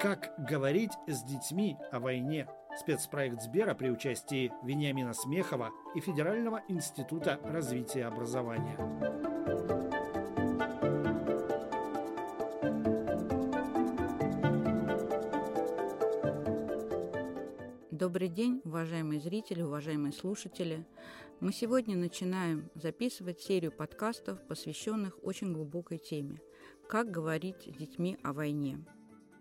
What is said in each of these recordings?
Как говорить с детьми о войне? Спецпроект Сбера при участии Вениамина Смехова и Федерального института развития образования. Добрый день, уважаемые зрители, уважаемые слушатели. Мы сегодня начинаем записывать серию подкастов, посвященных очень глубокой теме «Как говорить с детьми о войне».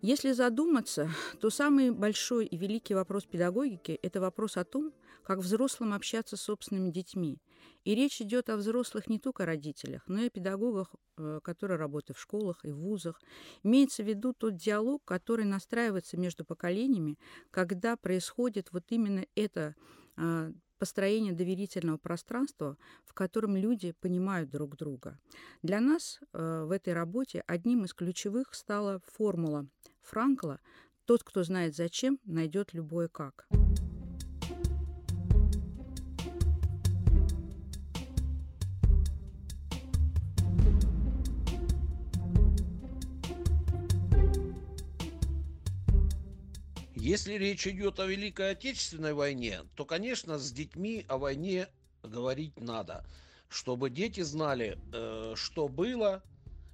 Если задуматься, то самый большой и великий вопрос педагогики – это вопрос о том, как взрослым общаться с собственными детьми. И речь идет о взрослых не только родителях, но и о педагогах, э, которые работают в школах и в вузах. Имеется в виду тот диалог, который настраивается между поколениями, когда происходит вот именно это а, построение доверительного пространства, в котором люди понимают друг друга. Для нас э, в этой работе одним из ключевых стала формула Франкла «Тот, кто знает зачем, найдет любое как». Если речь идет о Великой Отечественной войне, то, конечно, с детьми о войне говорить надо, чтобы дети знали, э, что было,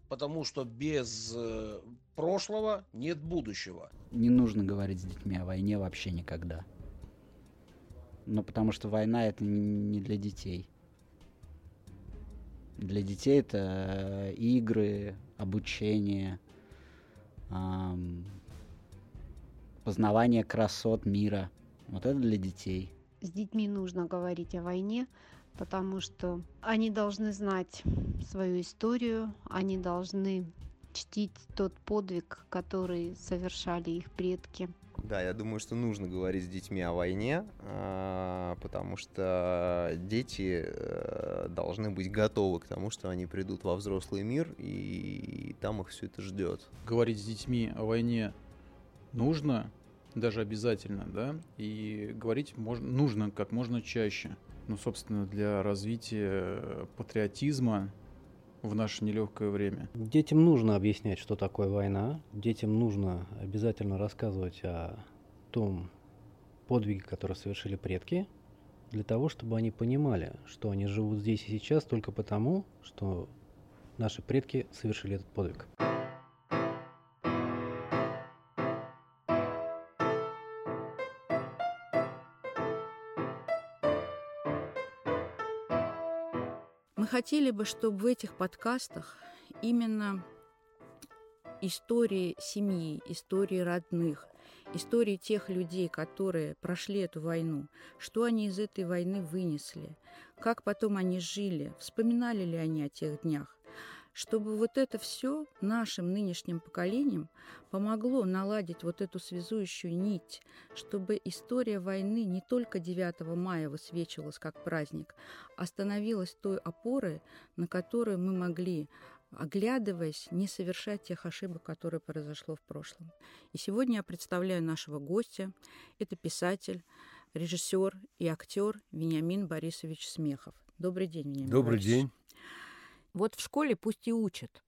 потому что без э, прошлого нет будущего. Не нужно говорить с детьми о войне вообще никогда. Ну, потому что война это не для детей. Для детей это э, игры, обучение, эм, познавание красот мира. Вот это для детей. С детьми нужно говорить о войне, потому что они должны знать свою историю, они должны чтить тот подвиг, который совершали их предки. Да, я думаю, что нужно говорить с детьми о войне, а, потому что дети э, должны быть готовы к тому, что они придут во взрослый мир, и там их все это ждет. Говорить с детьми о войне нужно, даже обязательно, да, и говорить можно, нужно как можно чаще. Ну, собственно, для развития патриотизма в наше нелегкое время. Детям нужно объяснять, что такое война. Детям нужно обязательно рассказывать о том подвиге, который совершили предки, для того, чтобы они понимали, что они живут здесь и сейчас только потому, что наши предки совершили этот подвиг. Хотели бы, чтобы в этих подкастах именно истории семьи, истории родных, истории тех людей, которые прошли эту войну, что они из этой войны вынесли, как потом они жили, вспоминали ли они о тех днях, чтобы вот это все нашим нынешним поколениям помогло наладить вот эту связующую нить, чтобы история войны не только 9 мая высвечивалась как праздник, а становилась той опорой, на которую мы могли оглядываясь, не совершать тех ошибок, которые произошло в прошлом. И сегодня я представляю нашего гостя. Это писатель, режиссер и актер Вениамин Борисович Смехов. Добрый день, Вениамин Добрый Борисович. день. Вот в школе пусть и учат,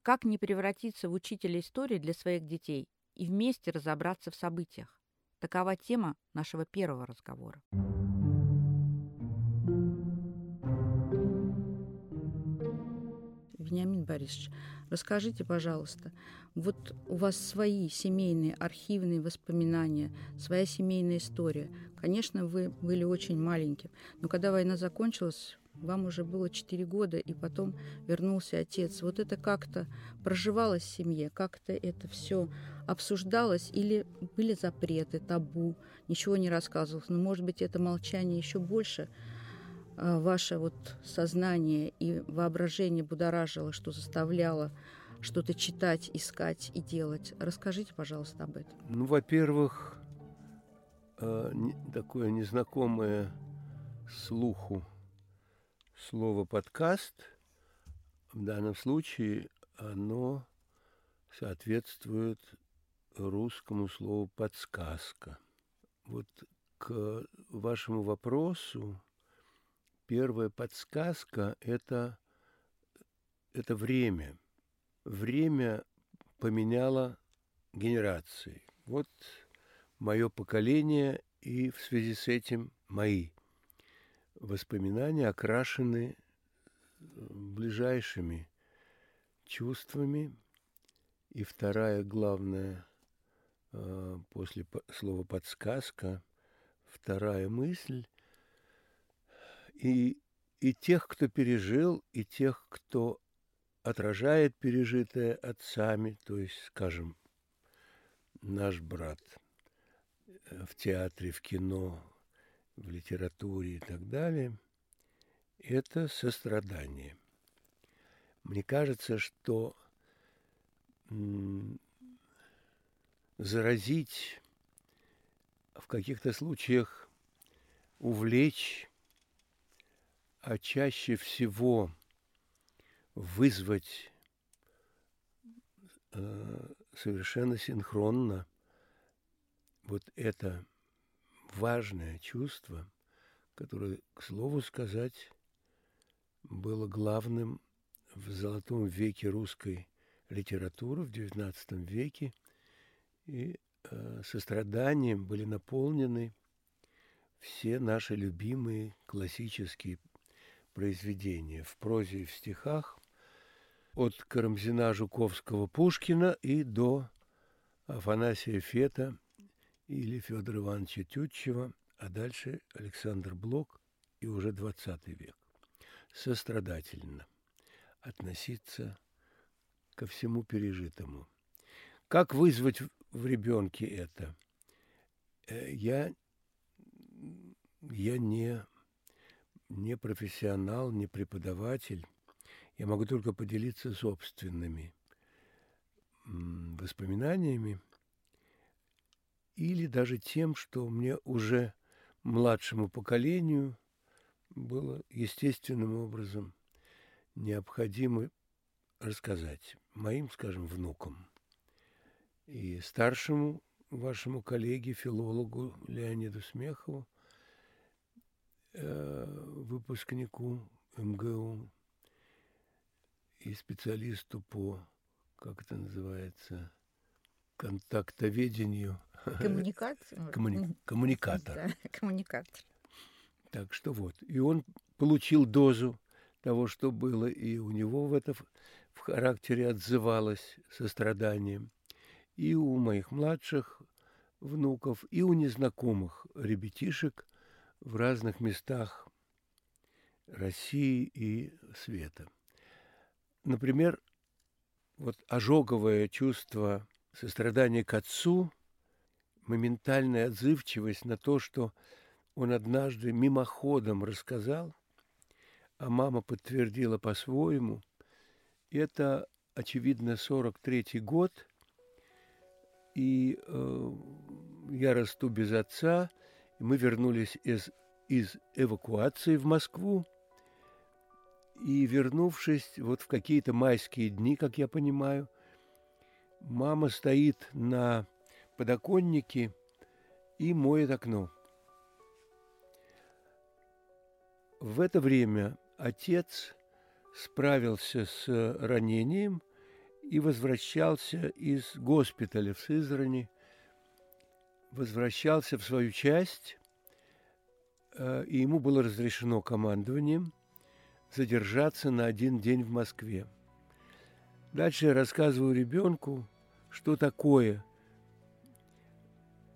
как не превратиться в учителя истории для своих детей и вместе разобраться в событиях. Такова тема нашего первого разговора. Вениамин Борисович, расскажите, пожалуйста, вот у вас свои семейные архивные воспоминания, своя семейная история. Конечно, вы были очень маленьким, но когда война закончилась, вам уже было 4 года, и потом вернулся отец. Вот это как-то проживалось в семье, как-то это все обсуждалось, или были запреты, табу, ничего не рассказывалось. Но, может быть, это молчание еще больше а, ваше вот сознание и воображение будоражило, что заставляло что-то читать, искать и делать. Расскажите, пожалуйста, об этом. Ну, во-первых, э, такое незнакомое слуху слово подкаст в данном случае оно соответствует русскому слову подсказка. Вот к вашему вопросу первая подсказка это это время. Время поменяло генерации. Вот мое поколение и в связи с этим мои воспоминания окрашены э, ближайшими чувствами. И вторая главная э, после слова подсказка, вторая мысль и, и тех, кто пережил, и тех, кто отражает пережитое отцами, то есть, скажем, наш брат э, в театре, в кино, в литературе и так далее, это сострадание. Мне кажется, что заразить в каких-то случаях увлечь, а чаще всего вызвать э, совершенно синхронно вот это важное чувство, которое, к слову сказать, было главным в золотом веке русской литературы, в XIX веке, и э, состраданием были наполнены все наши любимые классические произведения в прозе и в стихах, от Карамзина, Жуковского, Пушкина и до Афанасия Фета или Федора Ивановича Тютчева, а дальше Александр Блок и уже XX век. Сострадательно относиться ко всему пережитому. Как вызвать в ребенке это? Э, я, я не, не профессионал, не преподаватель. Я могу только поделиться собственными воспоминаниями или даже тем, что мне уже младшему поколению было естественным образом необходимо рассказать моим, скажем, внукам и старшему вашему коллеге, филологу Леониду Смехову, э, выпускнику МГУ и специалисту по, как это называется, контактоведению. Коммуникация. Коммуни... Коммуникатор. Да, коммуникатор. Так что вот. И он получил дозу того, что было, и у него в это в характере отзывалось состраданием. И у моих младших внуков, и у незнакомых ребятишек в разных местах России и света. Например, вот ожоговое чувство сострадания к отцу, моментальная отзывчивость на то, что он однажды мимоходом рассказал, а мама подтвердила по-своему. Это, очевидно, 43-й год, и э, я расту без отца, и мы вернулись из, из эвакуации в Москву, и вернувшись вот в какие-то майские дни, как я понимаю, мама стоит на подоконнике и моет окно. В это время отец справился с ранением и возвращался из госпиталя в Сызрани, возвращался в свою часть, э, и ему было разрешено командованием задержаться на один день в Москве. Дальше я рассказываю ребенку, что такое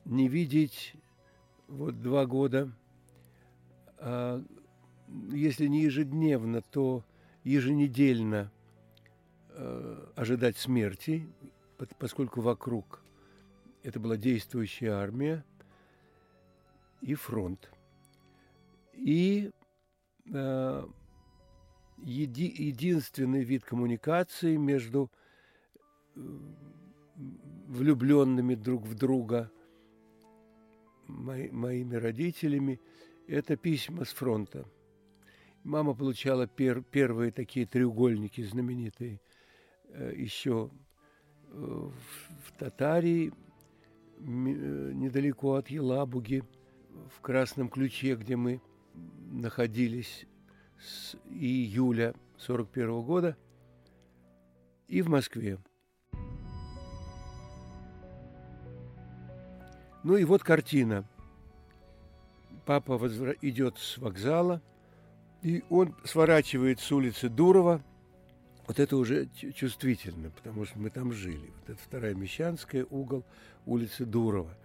не видеть вот два года, а если не ежедневно, то еженедельно э, ожидать смерти, поскольку вокруг это была действующая армия и фронт. И э, еди, единственный вид коммуникации между э, влюбленными друг в друга мои, моими родителями – это письма с фронта – Мама получала пер, первые такие треугольники знаменитые э, еще э, в, в Татарии, недалеко от Елабуги, в Красном Ключе, где мы находились с июля 41 года, и в Москве. Ну и вот картина. Папа возвра... идет с вокзала, и он сворачивает с улицы Дурова. Вот это уже чувствительно, потому что мы там жили. Вот это вторая Мещанская, угол улицы Дурова.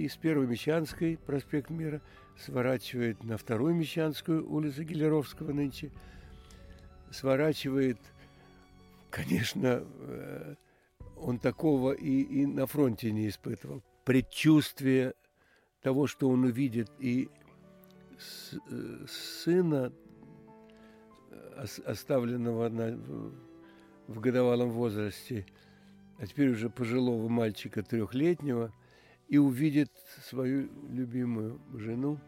И с первой Мещанской, проспект Мира, сворачивает на вторую Мещанскую, улицу Гелеровского нынче, сворачивает, конечно, э, он такого и, и на фронте не испытывал. Предчувствие того, что он увидит, и э, сына, э, оставленного на, в годовалом возрасте, а теперь уже пожилого мальчика трехлетнего, и увидит свою любимую жену.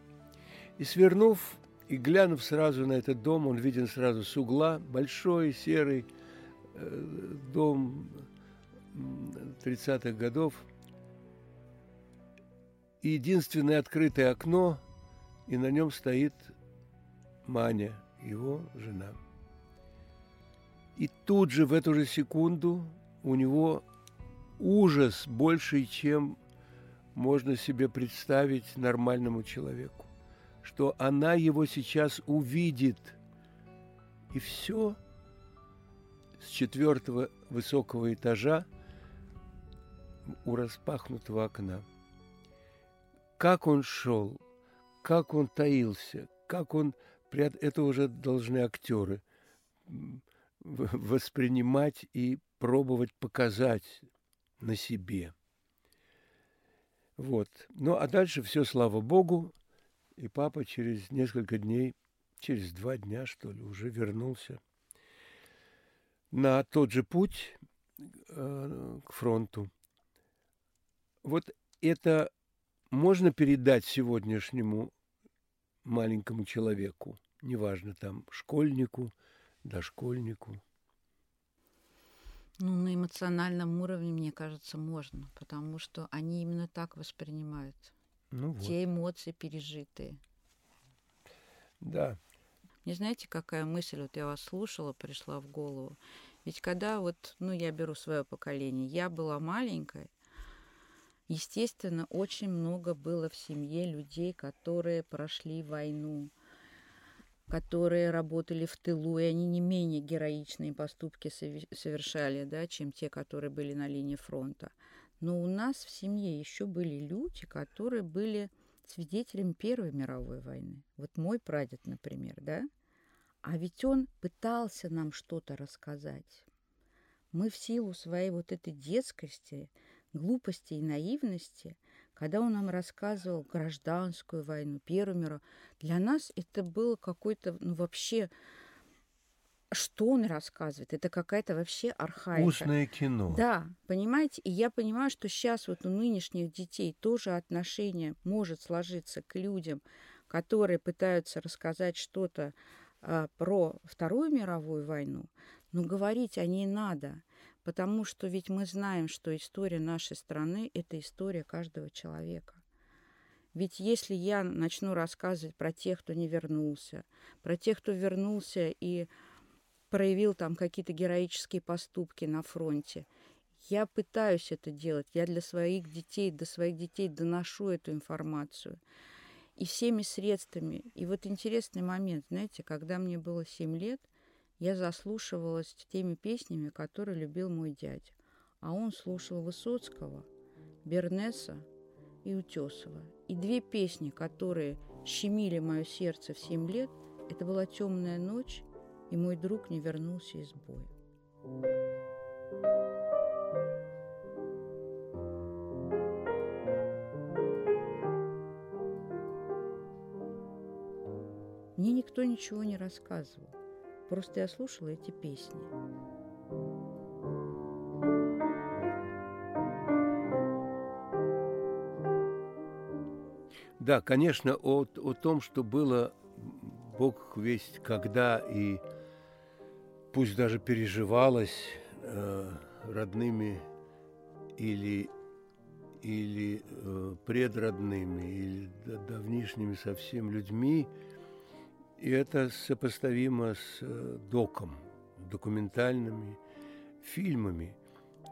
И свернув и глянув сразу на этот дом, он виден сразу с угла, большой серый э, дом 30-х годов. И единственное открытое окно, и на нем стоит Маня, его жена. И тут же, в эту же секунду, у него ужас больший, чем можно себе представить нормальному человеку. Что она его сейчас увидит. И все с четвертого высокого этажа у распахнутого окна. Как он шел, как он таился, как он... Это уже должны актеры воспринимать и пробовать показать на себе. Вот. Ну, а дальше все, слава богу, и папа через несколько дней, через два дня, что ли, уже вернулся на тот же путь э, к фронту. Вот это можно передать сегодняшнему маленькому человеку, неважно там школьнику, дошкольнику. Ну, на эмоциональном уровне, мне кажется, можно, потому что они именно так воспринимают ну вот. те эмоции пережитые. Да. Не знаете, какая мысль, вот я вас слушала, пришла в голову. Ведь когда вот, ну, я беру свое поколение, я была маленькой, Естественно, очень много было в семье людей, которые прошли войну, которые работали в тылу, и они не менее героичные поступки совершали, да, чем те, которые были на линии фронта. Но у нас в семье еще были люди, которые были свидетелями Первой мировой войны. Вот мой прадед, например, да? А ведь он пытался нам что-то рассказать. Мы в силу своей вот этой детскости – глупости и наивности, когда он нам рассказывал гражданскую войну, Первую мировую, для нас это было какой-то, ну, вообще, что он рассказывает? Это какая-то вообще архаика. Устное кино. Да, понимаете? И я понимаю, что сейчас вот у нынешних детей тоже отношение может сложиться к людям, которые пытаются рассказать что-то а, про Вторую мировую войну, но говорить о ней надо. Потому что ведь мы знаем, что история нашей страны – это история каждого человека. Ведь если я начну рассказывать про тех, кто не вернулся, про тех, кто вернулся и проявил там какие-то героические поступки на фронте, я пытаюсь это делать, я для своих детей, до своих детей доношу эту информацию. И всеми средствами. И вот интересный момент, знаете, когда мне было 7 лет, я заслушивалась теми песнями, которые любил мой дядя. А он слушал Высоцкого, Бернеса и Утесова. И две песни, которые щемили мое сердце в семь лет, это была «Темная ночь» и «Мой друг не вернулся из боя». Мне никто ничего не рассказывал. Просто я слушала эти песни. Да, конечно, о, о том, что было Бог весть когда и пусть даже переживалось э, родными или, или э, предродными, или давнишними совсем людьми – и это сопоставимо с э, доком, документальными фильмами,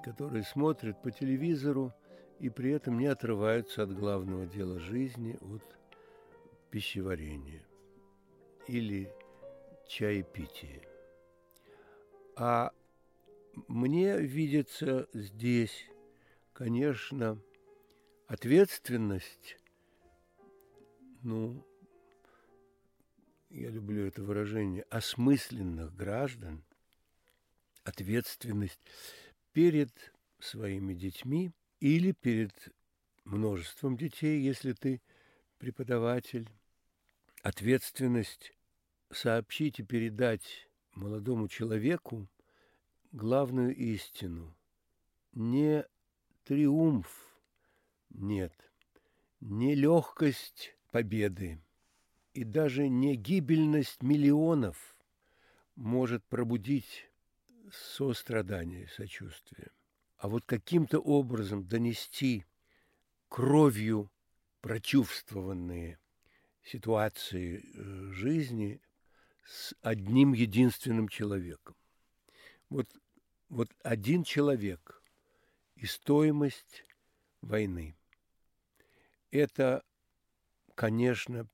которые смотрят по телевизору и при этом не отрываются от главного дела жизни, от пищеварения или чаепития. А мне видится здесь, конечно, ответственность, ну, я люблю это выражение, осмысленных граждан, ответственность перед своими детьми или перед множеством детей, если ты преподаватель, ответственность сообщить и передать молодому человеку главную истину. Не триумф, нет, не легкость победы и даже не гибельность миллионов может пробудить сострадание, сочувствие. А вот каким-то образом донести кровью прочувствованные ситуации э, жизни с одним единственным человеком. Вот, вот один человек и стоимость войны. Это, конечно,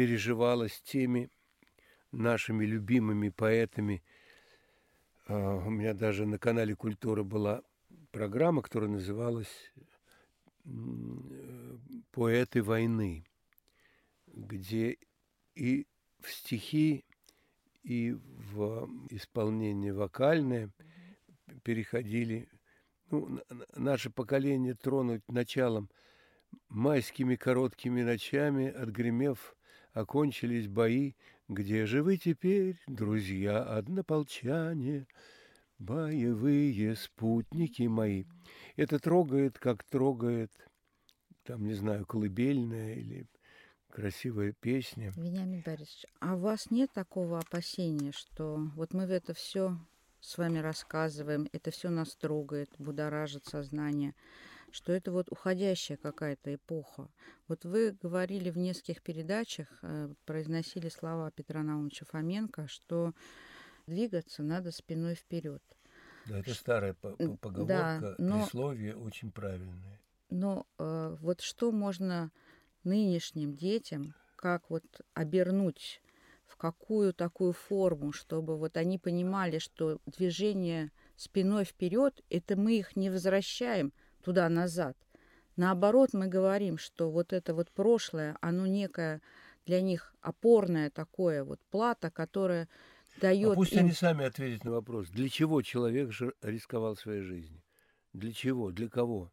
переживалось теми нашими любимыми поэтами – а, у меня даже на канале «Культура» была программа, которая называлась «Поэты войны», где и в стихи, и в исполнение вокальное переходили. Ну, наше поколение тронуть началом майскими короткими ночами, отгремев, окончились бои где же вы теперь, друзья однополчане, боевые спутники мои? Это трогает, как трогает, там, не знаю, колыбельная или красивая песня. Вениамин Борисович, а у вас нет такого опасения, что вот мы в это все с вами рассказываем, это все нас трогает, будоражит сознание, что это вот уходящая какая-то эпоха. Вот вы говорили в нескольких передачах, э, произносили слова Петра Наумовича Фоменко, что двигаться надо спиной вперед. Да, это старая поговорка, да, но, присловие очень правильное. Но э, вот что можно нынешним детям, как вот обернуть в какую такую форму, чтобы вот они понимали, что движение спиной вперед, это мы их не возвращаем туда-назад. Наоборот, мы говорим, что вот это вот прошлое, оно некое для них опорное такое вот плата, которая дает. А пусть им... они сами ответят на вопрос, для чего человек же рисковал своей жизнью? Для чего? Для кого?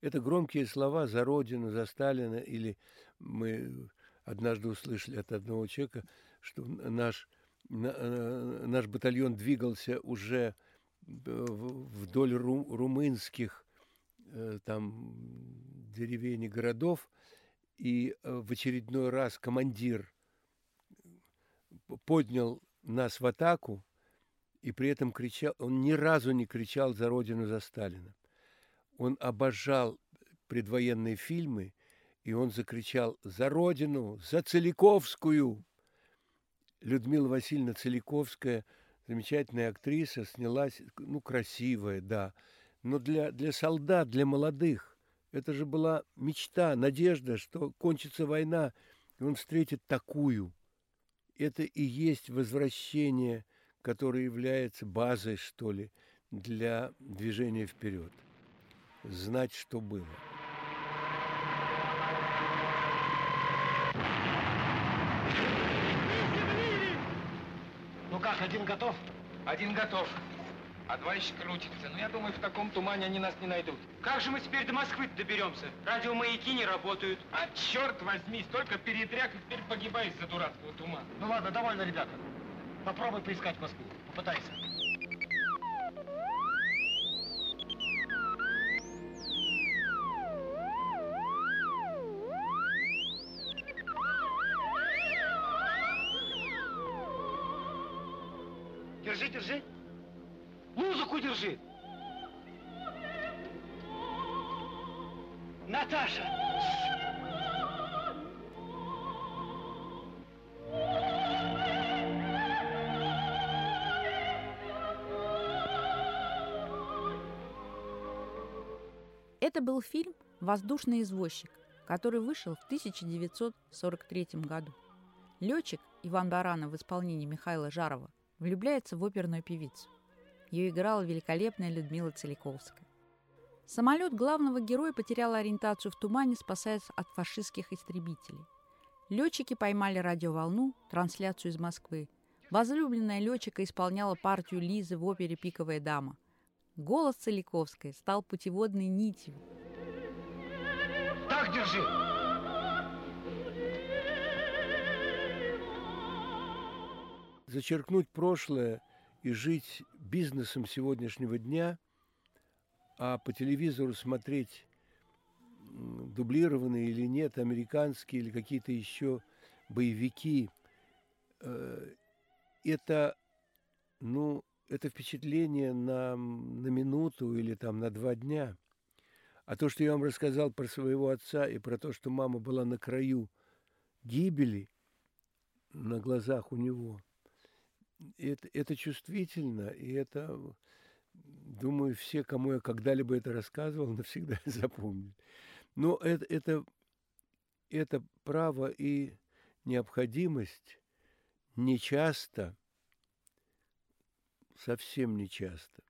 Это громкие слова за Родину, за Сталина, или мы однажды услышали от одного человека, что наш, э, наш батальон двигался уже вдоль румынских Э, там деревень и городов, и э, в очередной раз командир поднял нас в атаку, и при этом кричал, он ни разу не кричал за Родину, за Сталина. Он обожал предвоенные фильмы, и он закричал «За Родину! За Целиковскую!» Людмила Васильевна Целиковская, замечательная актриса, снялась, ну, красивая, да, но для, для солдат, для молодых, это же была мечта, надежда, что кончится война, и он встретит такую. Это и есть возвращение, которое является базой, что ли, для движения вперед. Знать, что было. Ну как, один готов? Один готов. А два еще крутится. Но я думаю, в таком тумане они нас не найдут. Как же мы теперь до Москвы доберемся? Радиомаяки не работают. А черт возьми, столько передряг и теперь погибаешь за дурацкого тумана. Ну ладно, довольно, ребята. Попробуй поискать Москву. Попытайся. Держи, держи. Музыку держи. Наташа! Это был фильм «Воздушный извозчик», который вышел в 1943 году. Летчик Иван Баранов в исполнении Михаила Жарова влюбляется в оперную певицу. Ее играла великолепная Людмила Целиковская. Самолет главного героя потерял ориентацию в тумане, спасаясь от фашистских истребителей. Летчики поймали радиоволну, трансляцию из Москвы. Возлюбленная летчика исполняла партию Лизы в опере «Пиковая дама». Голос Целиковской стал путеводной нитью. Так держи! Зачеркнуть прошлое и жить бизнесом сегодняшнего дня, а по телевизору смотреть дублированные или нет, американские или какие-то еще боевики, э, это, ну, это впечатление на, на минуту или там на два дня. А то, что я вам рассказал про своего отца и про то, что мама была на краю гибели на глазах у него, это, это чувствительно, и это, думаю, все, кому я когда-либо это рассказывал, навсегда запомнят. Но это, это, это право и необходимость нечасто, совсем нечасто,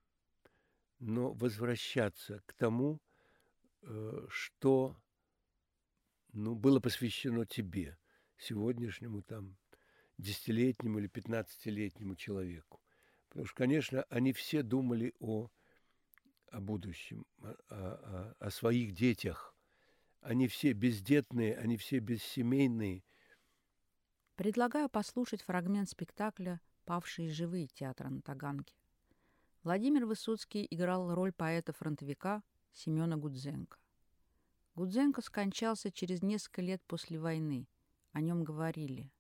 но возвращаться к тому, э, что ну, было посвящено тебе, сегодняшнему там десятилетнему или пятнадцатилетнему человеку. Потому что, конечно, они все думали о, о будущем, о, о, о своих детях. Они все бездетные, они все бессемейные. Предлагаю послушать фрагмент спектакля «Павшие живые» театра на Таганке. Владимир Высоцкий играл роль поэта-фронтовика Семена Гудзенко. Гудзенко скончался через несколько лет после войны. О нем говорили.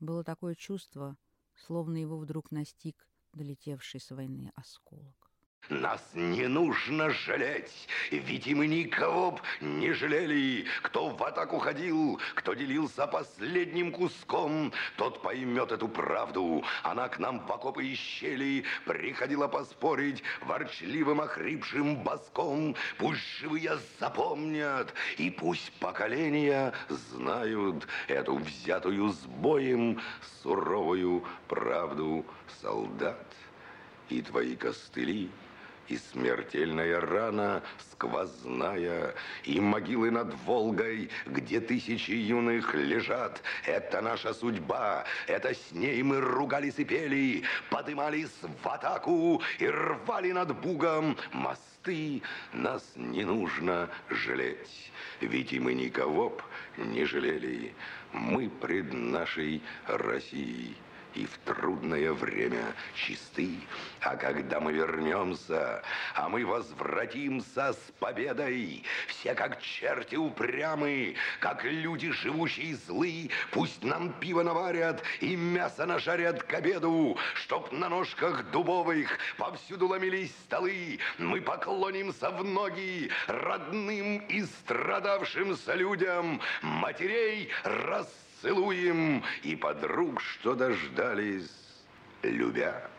Было такое чувство, словно его вдруг настиг долетевший с войны осколок. Нас не нужно жалеть, ведь и мы никого б не жалели. Кто в атаку ходил, кто делился последним куском, тот поймет эту правду. Она к нам в окопы и щели приходила поспорить ворчливым охрипшим боском. Пусть живые запомнят, и пусть поколения знают эту взятую с боем суровую правду солдат. И твои костыли — и смертельная рана сквозная, и могилы над Волгой, где тысячи юных лежат. Это наша судьба, это с ней мы ругались и пели, подымались в атаку и рвали над Бугом мосты. Нас не нужно жалеть, ведь и мы никого б не жалели. Мы пред нашей Россией и в трудное время чисты. А когда мы вернемся, а мы возвратимся с победой, все как черти упрямы, как люди живущие злы, пусть нам пиво наварят и мясо нажарят к обеду, чтоб на ножках дубовых повсюду ломились столы. Мы поклонимся в ноги родным и страдавшимся людям, матерей расстроенных целуем и подруг, что дождались, любя.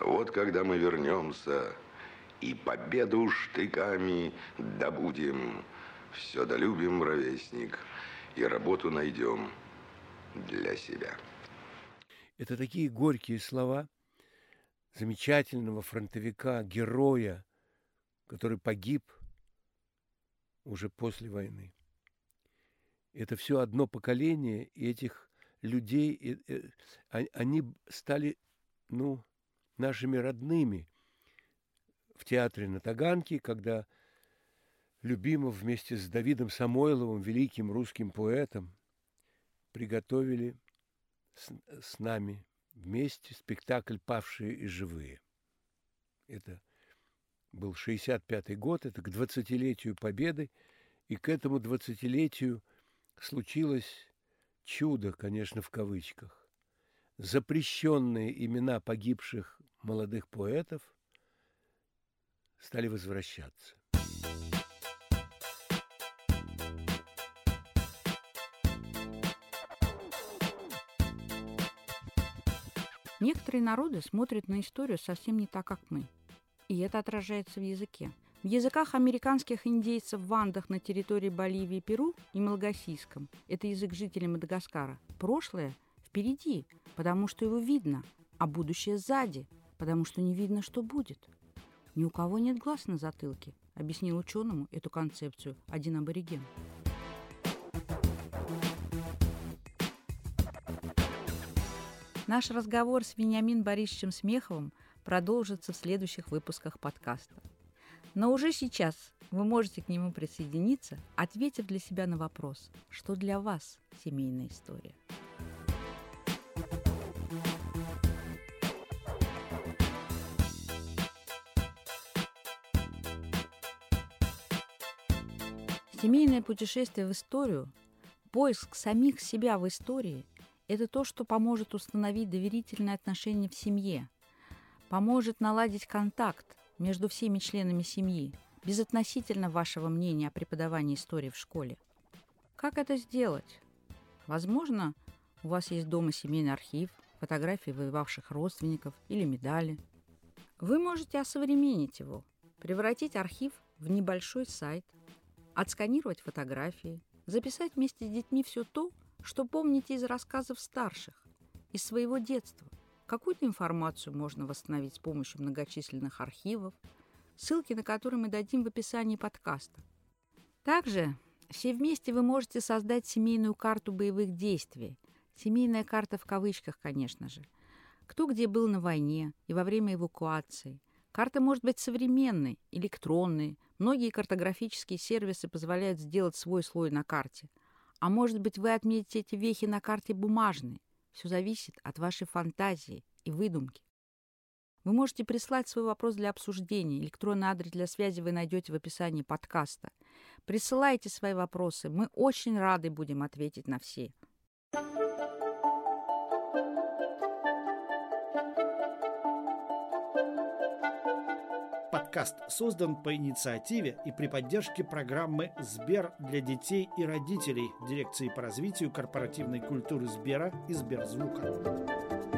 Вот когда мы вернемся и победу штыками добудем, все долюбим, ровесник, и работу найдем для себя. Это такие горькие слова замечательного фронтовика, героя, который погиб уже после войны это все одно поколение, этих людей, и, и, они стали, ну, нашими родными в театре на Таганке, когда Любимов вместе с Давидом Самойловым, великим русским поэтом, приготовили с, с нами вместе спектакль «Павшие и живые». Это был 65-й год, это к 20-летию Победы, и к этому 20-летию – случилось чудо, конечно, в кавычках. Запрещенные имена погибших молодых поэтов стали возвращаться. Некоторые народы смотрят на историю совсем не так, как мы. И это отражается в языке. В языках американских индейцев в Андах на территории Боливии, Перу и Малагасийском, это язык жителей Мадагаскара, прошлое впереди, потому что его видно, а будущее сзади, потому что не видно, что будет. Ни у кого нет глаз на затылке, объяснил ученому эту концепцию один абориген. Наш разговор с Вениамин Борисовичем Смеховым продолжится в следующих выпусках подкаста. Но уже сейчас вы можете к нему присоединиться, ответив для себя на вопрос, что для вас семейная история. Семейное путешествие в историю, поиск самих себя в истории – это то, что поможет установить доверительные отношения в семье, поможет наладить контакт между всеми членами семьи, безотносительно вашего мнения о преподавании истории в школе. Как это сделать? Возможно, у вас есть дома семейный архив, фотографии воевавших родственников или медали. Вы можете осовременить его, превратить архив в небольшой сайт – отсканировать фотографии, записать вместе с детьми все то, что помните из рассказов старших, из своего детства. Какую-то информацию можно восстановить с помощью многочисленных архивов, ссылки на которые мы дадим в описании подкаста. Также все вместе вы можете создать семейную карту боевых действий. Семейная карта в кавычках, конечно же. Кто где был на войне и во время эвакуации. Карта может быть современной, электронной, Многие картографические сервисы позволяют сделать свой слой на карте. А может быть, вы отметите эти вехи на карте бумажной. Все зависит от вашей фантазии и выдумки. Вы можете прислать свой вопрос для обсуждения. Электронный адрес для связи вы найдете в описании подкаста. Присылайте свои вопросы. Мы очень рады будем ответить на все. Подкаст создан по инициативе и при поддержке программы «Сбер для детей и родителей» Дирекции по развитию корпоративной культуры Сбера и Сберзвука.